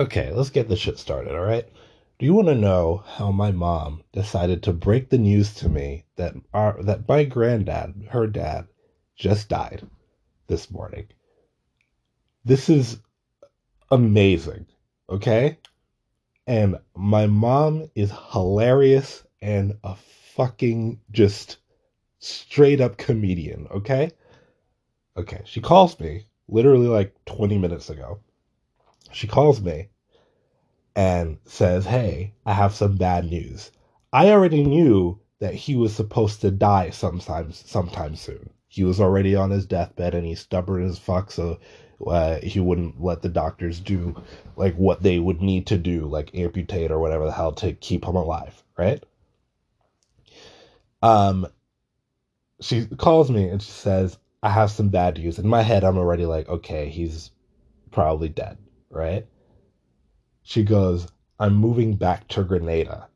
Okay, let's get this shit started, all right? Do you want to know how my mom decided to break the news to me that our that my granddad, her dad, just died this morning? This is amazing, okay? And my mom is hilarious and a fucking just straight up comedian, okay? Okay, she calls me literally like 20 minutes ago. She calls me and says, Hey, I have some bad news. I already knew that he was supposed to die sometime, sometime soon. He was already on his deathbed and he's stubborn as fuck, so uh, he wouldn't let the doctors do like what they would need to do, like amputate or whatever the hell to keep him alive, right? Um, she calls me and she says, I have some bad news. In my head, I'm already like, okay, he's probably dead, right? She goes, I'm moving back to Grenada.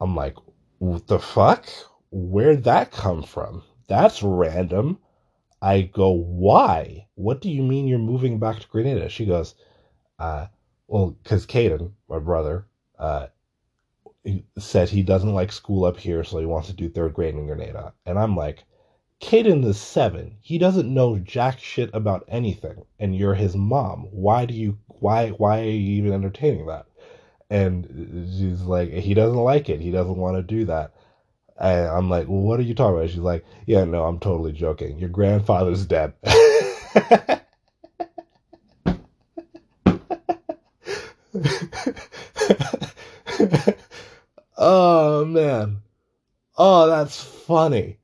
I'm like, what the fuck? Where'd that come from? That's random. I go, why? What do you mean you're moving back to Grenada? She goes, uh, well, because Caden, my brother, uh, said he doesn't like school up here, so he wants to do third grade in Grenada. And I'm like, Caden is seven. He doesn't know jack shit about anything, and you're his mom. Why do you? Why? Why are you even entertaining that? And she's like, he doesn't like it. He doesn't want to do that. And I'm like, well, what are you talking about? She's like, yeah, no, I'm totally joking. Your grandfather's dead. oh man. Oh, that's funny.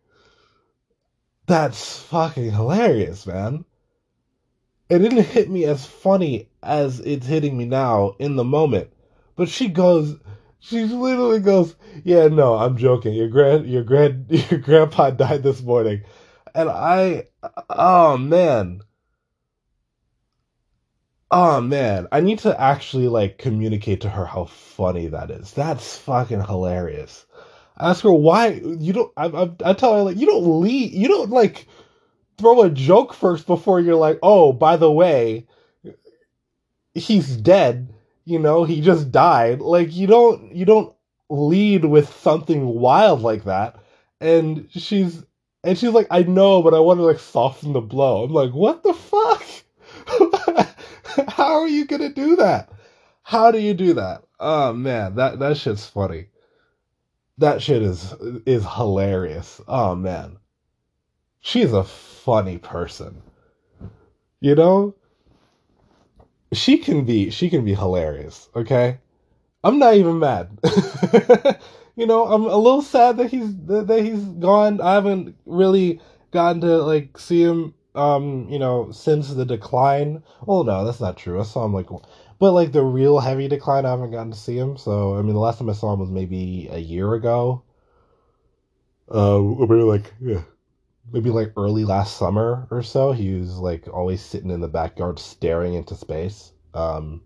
That's fucking hilarious, man. It didn't hit me as funny as it's hitting me now in the moment. But she goes, she literally goes, "Yeah, no, I'm joking. Your grand, your grand, your grandpa died this morning," and I, oh man, oh man, I need to actually like communicate to her how funny that is. That's fucking hilarious. I ask her why you don't. I, I, I tell her like you don't lead, you don't like throw a joke first before you're like, oh, by the way, he's dead. You know he just died. Like you don't you don't lead with something wild like that. And she's and she's like i know but i want to like soften the blow. I'm like what the fuck? How are you gonna do that? How do you do that? Oh man that that shit's funny. That shit is is hilarious. Oh man she's a funny person. You know? She can be she can be hilarious okay? I'm not even mad. You know i'm a little sad that he's that he's gone. I haven't really gotten to like see him um you know since the decline. Well no that's not true. I saw him like but like the real heavy decline i haven't gotten to see him. So i mean the last time i saw him was maybe a year ago. Uh maybe like yeah maybe like early last summer or so. He was like always sitting in the backyard staring into space um,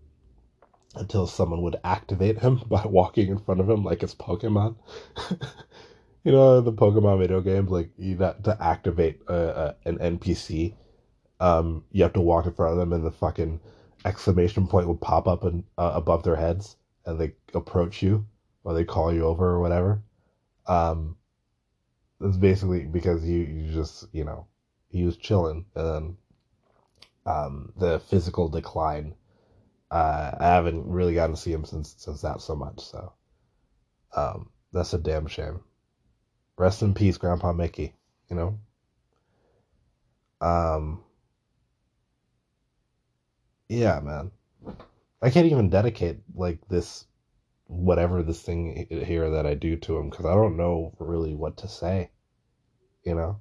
until someone would activate him by walking in front of him like it's Pokemon. you know the Pokemon video games, like you got to activate a, a, an NPC. Um, you have to walk in front of them, and the fucking exclamation point would pop up and uh, above their heads, and they approach you or they call you over or whatever. Um, it's basically because you you just you know he was chilling and um, the physical decline. Uh, I haven't really gotten to see him since since that so much. So um, that's a damn shame. Rest in peace, Grandpa Mickey. You know. Um. Yeah, man. I can't even dedicate like this whatever this thing here that I do to him because I don't know really what to say. You know?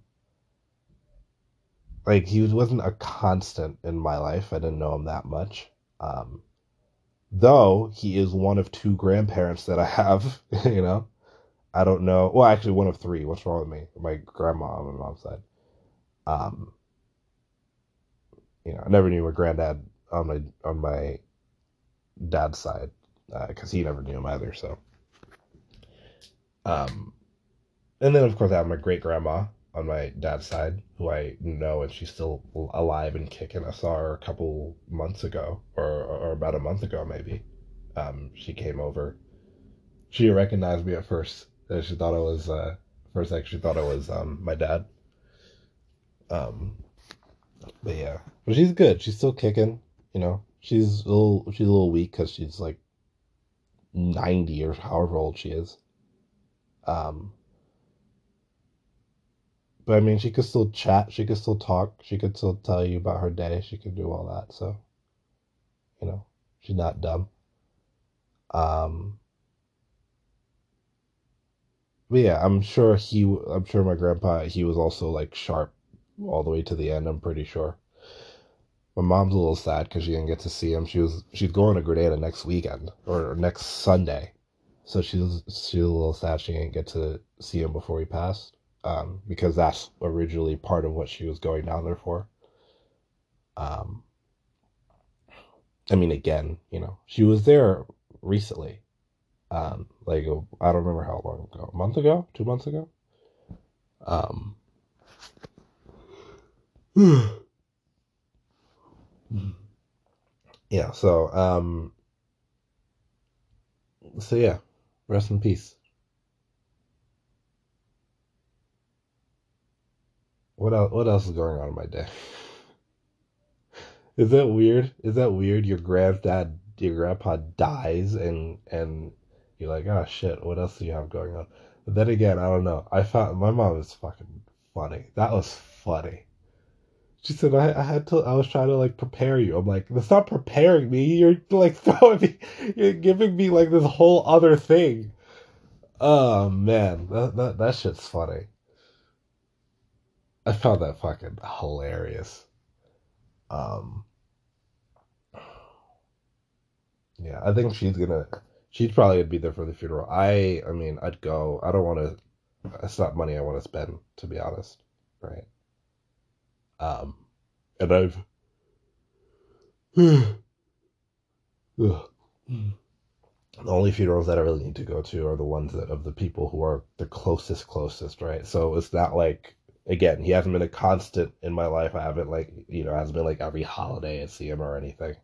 Like, he wasn't a constant in my life. I didn't know him that much. Um, though he is one of two grandparents that I have, you know? I don't know. Well, actually, one of three. What's wrong with me? My grandma on my mom's side. Um, you know, I never knew my granddad on my on my dad's side because uh, he never knew him either. So, um, and then of course I have my great grandma, on my dad's side who I know and she's still alive and kicking. I saw her a couple months ago or, or about a month ago maybe. Um, she came over. She recognized me at first. And she thought I was uh, first actually thought I was um, my dad. Um, but yeah, but she's good. She's still kicking. You know, she's a little she's a little weak because she's like ninety or however old she is. Um, but I mean, she could still chat. She could still talk. She could still tell you about her day. She could do all that. So, you know, she's not dumb. Um, but yeah, I'm sure he. I'm sure my grandpa. He was also like sharp all the way to the end. I'm pretty sure. My mom's a little sad because she didn't get to see him. She was she's going to Grenada next weekend or next Sunday, so she was she a little sad she didn't get to see him before he passed. Um, because that's originally part of what she was going down there for. Um, I mean, again, you know, she was there recently. Um, like I don't remember how long ago, a month ago, two months ago. Um, yeah. So, um, so yeah, rest in peace. What else? What else is going on in my day? Is that weird? Is that weird? Your granddad, your grandpa dies, and and you're like, oh shit. What else do you have going on? But then again, I don't know. I found my mom is fucking funny. That was funny. She said, I, I had to, I was trying to like prepare you. I'm like, that's not preparing me. You're like throwing me, you're giving me like this whole other thing. Oh man, that, that, that shit's funny. I found that fucking hilarious. Um, yeah, I think she's gonna, she's probably gonna be there for the funeral. I, I mean, I'd go. I don't want to. It's not money I want to spend, to be honest, right? Um, and I've. the only funerals that I really need to go to are the ones that of the people who are the closest, closest, right? So it's not like again, he hasn't been a constant in my life. I haven't like you know hasn't been like every holiday I see him or anything.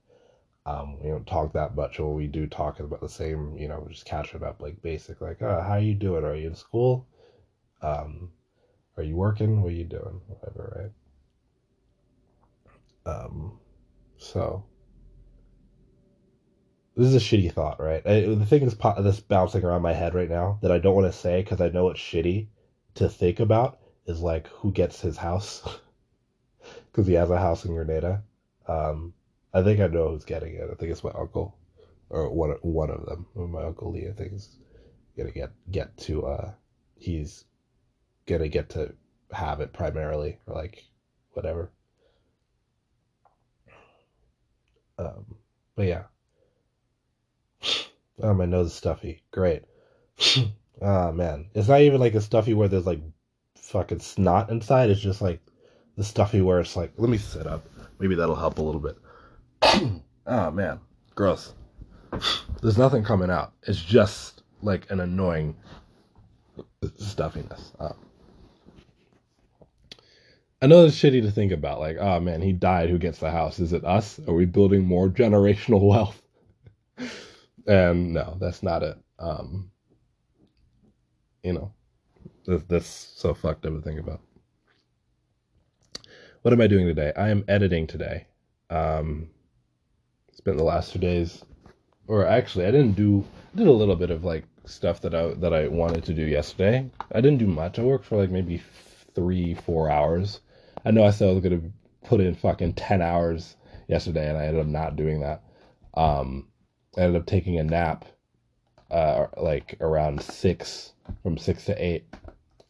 Um, we don't talk that much, or we do talk about the same. You know, just catching up like basic, like, oh, how are you doing? Are you in school? Um, are you working? What are you doing? Whatever, right? Um, so this is a shitty thought, right? I, the thing is that's bouncing around my head right now that I don't want to say because I know it's shitty to think about is like who gets his house because he has a house in Grenada. Um, I think I know who's getting it. I think it's my uncle or one one of them. My uncle Lee, I think, is gonna get get to. Uh, he's gonna get to have it primarily, or like whatever. Um, but yeah. Oh, my nose is stuffy. Great. oh man, it's not even like a stuffy where there's like fucking snot inside. It's just like the stuffy where it's like, let me sit up. Maybe that'll help a little bit. oh man, gross. There's nothing coming out. It's just like an annoying stuffiness. Oh. I know it's shitty to think about. Like, oh man, he died. Who gets the house? Is it us? Are we building more generational wealth? and no, that's not it. Um, you know, that's, that's so fucked up to think about. What am I doing today? I am editing today. Um, spent the last two days, or actually, I didn't do. I did a little bit of like stuff that I that I wanted to do yesterday. I didn't do much. I worked for like maybe three, four hours. I know I said I was gonna put in fucking ten hours yesterday, and I ended up not doing that. Um, I ended up taking a nap, uh, like around six, from six to eight,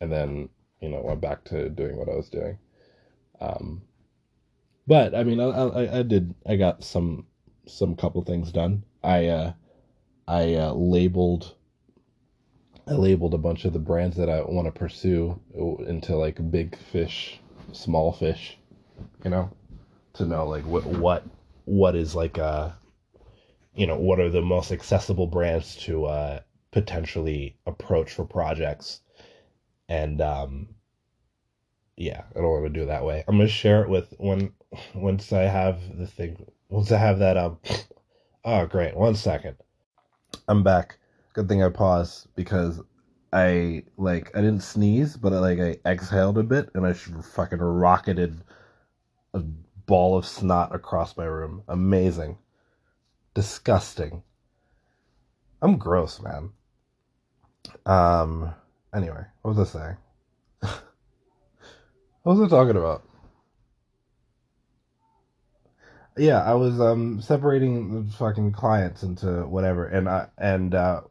and then you know went back to doing what I was doing. Um, but I mean, I, I, I did I got some some couple things done. I uh, I uh, labeled I labeled a bunch of the brands that I want to pursue into like big fish, small fish, you know, to know like what what what is like uh you know what are the most accessible brands to uh potentially approach for projects and um yeah, I don't want to do it that way. I'm gonna share it with when once I have the thing. Once I have that um. Oh great! One second. I'm back. Good thing I paused because I like I didn't sneeze, but I, like I exhaled a bit and I fucking rocketed a ball of snot across my room. Amazing. Disgusting. I'm gross, man. Um anyway, what was I saying? what was I talking about? Yeah, I was um separating the fucking clients into whatever and I and uh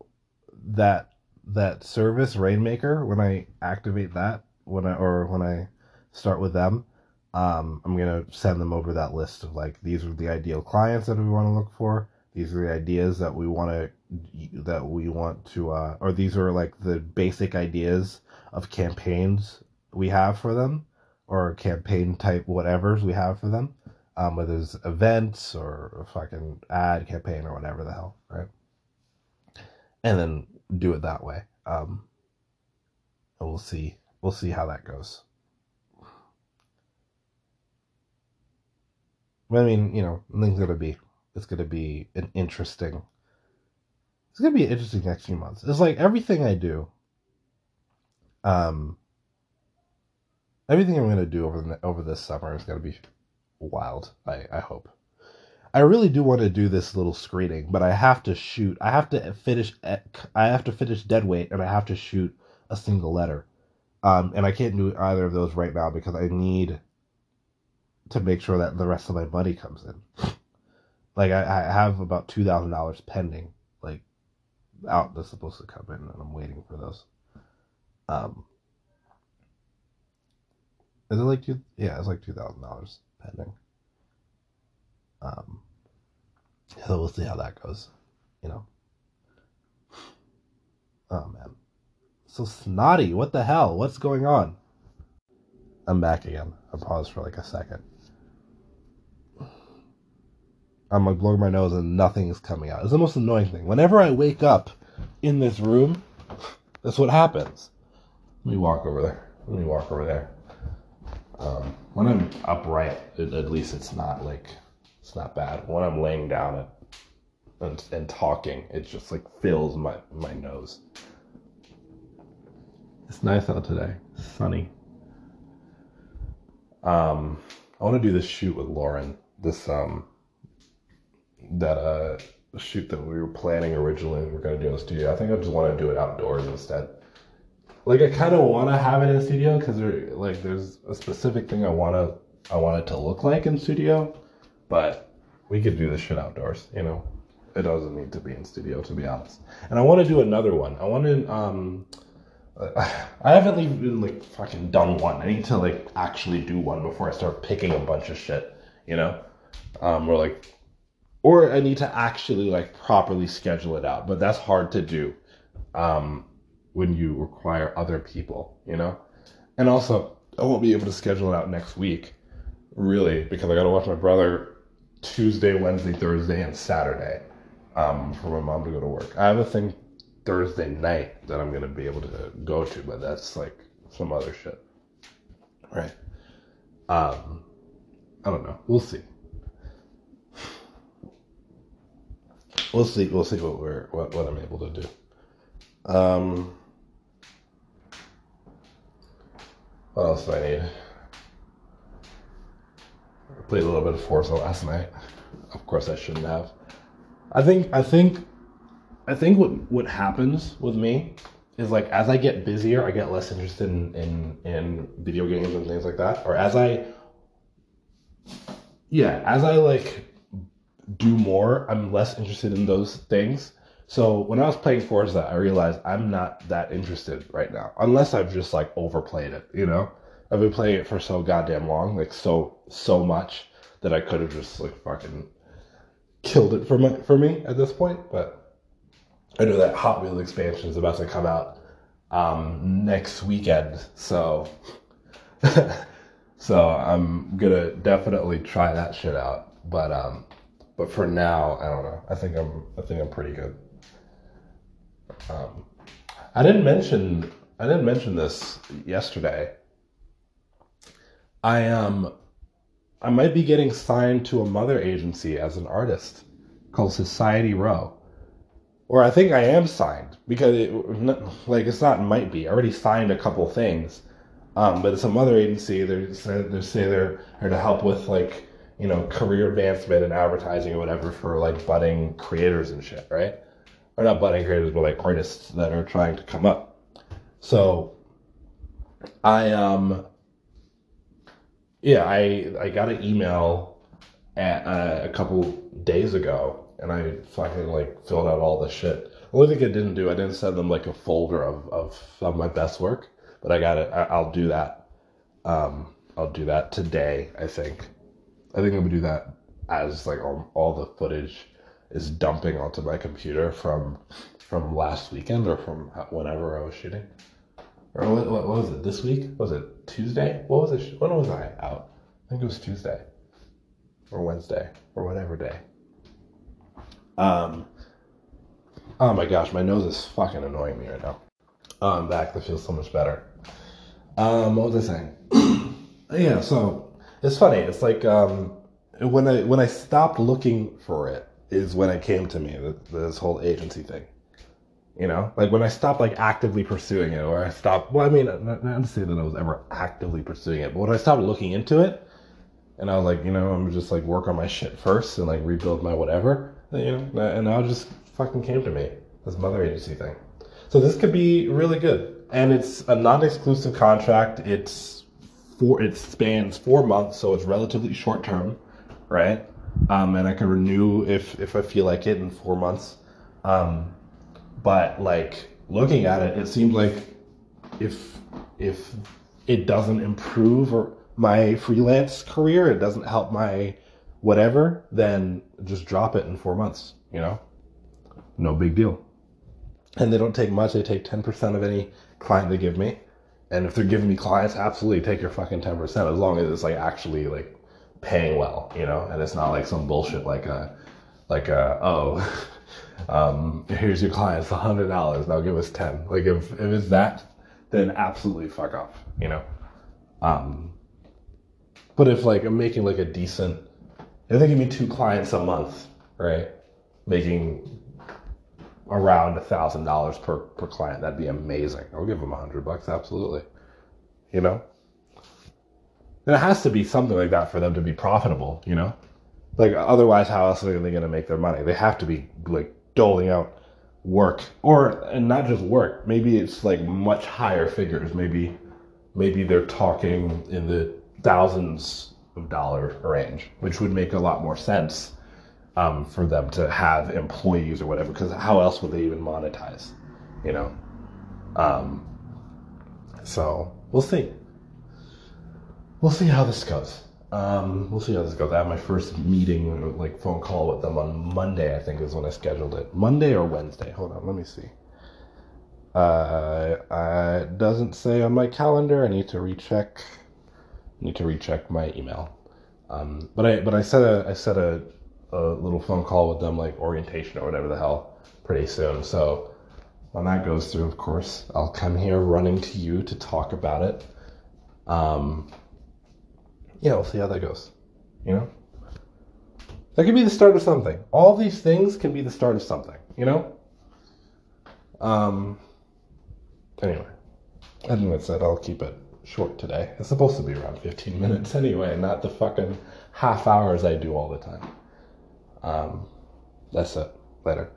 that that service Rainmaker when I activate that when I or when I start with them, um, I'm gonna send them over that list of like these are the ideal clients that we want to look for. These are the ideas that we want to that we want to uh, or these are like the basic ideas of campaigns we have for them or campaign type whatevers we have for them. Um, whether it's events or fucking ad campaign or whatever the hell? And then do it that way. Um, and we'll see. We'll see how that goes. But I mean, you know, things gonna be. It's gonna be an interesting. It's gonna be interesting next few months. It's like everything I do. Um. Everything I'm gonna do over the over this summer is gonna be wild. I I hope. I really do want to do this little screening, but I have to shoot. I have to finish. I have to finish dead weight, and I have to shoot a single letter. Um, and I can't do either of those right now because I need to make sure that the rest of my money comes in. like I, I have about two thousand dollars pending, like out that's supposed to come in, and I'm waiting for those. Um, is it like two? Yeah, it's like two thousand dollars pending. Um, so we'll see how that goes. You know. Oh man. So snotty. What the hell? What's going on? I'm back again. I paused for like a second. I'm like blowing my nose and nothing is coming out. It's the most annoying thing. Whenever I wake up in this room, that's what happens. Let me walk over there. Let me walk over there. Um, when I'm upright, at least it's not like it's not bad. When I'm laying down it and, and talking, it just like fills my, my nose. It's nice out today. sunny. Um, I want to do this shoot with Lauren. This um, that uh shoot that we were planning originally. We are gonna do in the studio. I think I just want to do it outdoors instead. Like I kind of want to have it in the studio because there, like, there's a specific thing I want to, I want it to look like in studio but we could do this shit outdoors, you know. It doesn't need to be in studio, to be honest. And I want to do another one. I want to. Um, I haven't even like fucking done one. I need to like actually do one before I start picking a bunch of shit, you know. Um, or like, or I need to actually like properly schedule it out. But that's hard to do, um, when you require other people, you know. And also, I won't be able to schedule it out next week, really, because I got to watch my brother Tuesday, Wednesday, Thursday, and Saturday um, for my mom to go to work. I have a thing Thursday night that I'm gonna be able to go to, but that's like some other shit, right? Um, I don't know. We'll see. We'll see. We'll see what we're what, what I'm able to do. Um, what else do I need? Played a little bit of Forza last night. Of course, I shouldn't have. I think I think I think what what happens with me is like as I get busier, I get less interested in in, in video games and things like that. Or as I yeah, as I like do more, I'm less interested in those things. So when I was playing Forza, I realized I'm not that interested right now, unless I've just like overplayed it, you know. I've been playing it for so goddamn long, like so so much that I could have just like fucking killed it for my for me at this point. But I know that Hot Wheels expansion is about to come out um, next weekend, so so I'm gonna definitely try that shit out. But um, but for now, I don't know. I think I'm I think I'm pretty good. Um, I didn't mention I didn't mention this yesterday I um I might be getting signed to a mother agency as an artist called Society Row. Or I think I am signed because it, like it's not might be. I already signed a couple things. Um, but it's a mother agency. They're they say they're, they're to help with like you know career advancement and advertising or whatever for like budding creators and shit, right? Or not budding creators, but like artists that are trying to come up. So I um yeah I I got an email at, uh, a couple days ago and I fucking like filled out all the shit. Only thing I didn't do, I didn't send them like a folder of of, of my best work but I got it. I'll do that. Um, I'll do that today. I think. I think I'm gonna do that as like all, all the footage is dumping onto my computer from from last weekend or from whenever I was shooting. Or what, what, was it? This week? Was it Tuesday? What was it? When was I out? I think it was Tuesday or Wednesday or whatever day. Um. Oh my gosh, my nose is fucking annoying me right now. Oh, I'm back. That feels so much better. Um, what was I saying? yeah, so it's funny. It's like um, when I when I stopped looking for it is when it came to me this whole agency thing. You know, like when I stopped like actively pursuing it, or I stopped. Well, I mean, not, not to say that I was ever actively pursuing it, but when I stopped looking into it, and I was like, you know, I'm just like work on my shit first and like rebuild my whatever, you know, and now just fucking came to me this mother agency thing. So this could be really good and it's a non-exclusive contract. It's four. It spans four months, so it's relatively short term, right? Um, and I can renew if if I feel like it in four months. Um, but like looking at it, it seems like if if it doesn't improve or my freelance career, it doesn't help my whatever, then just drop it in four months. You know, no big deal. And they don't take much; they take ten percent of any client they give me. And if they're giving me clients, absolutely take your fucking 10% as long as it's like actually like paying well, you know, and it's not like some bullshit like a, like a, oh, um, here's your clients, a hundred dollars, now give us 10. Like if, if it's that, then absolutely fuck off, you know? Um, but if like I'm making like a decent, if they give me two clients a month, right? Making around a thousand dollars per per client. That'd be amazing. I'll give them a hundred bucks, absolutely. You know, and it has to be something like that for them to be profitable. You know, like otherwise, how else are they going to make their money? They have to be like doling out work, or and not just work. Maybe it's like much higher figures. Maybe maybe they're talking in the thousands of dollar range, which would make a lot more sense um, for them to have employees or whatever, because how else would they even monetize? You know. Um, so we'll see. We'll see how this goes. Um, we'll see how this goes. I have my first meeting, like phone call with them on Monday. I think is when I scheduled it. Monday or Wednesday. Hold on, let me see. Uh, it doesn't say on my calendar. I need to recheck. I Need to recheck my email. Um, but I but I set a I set a a little phone call with them, like orientation or whatever the hell, pretty soon. So when that goes through, of course, I'll come here running to you to talk about it. Um, yeah, we'll see how that goes. You know, that could be the start of something. All these things can be the start of something. You know. Um. Anyway, I think that's it. I'll keep it short today. It's supposed to be around 15 minutes anyway, not the fucking half hours I do all the time. Um, that's it. Later.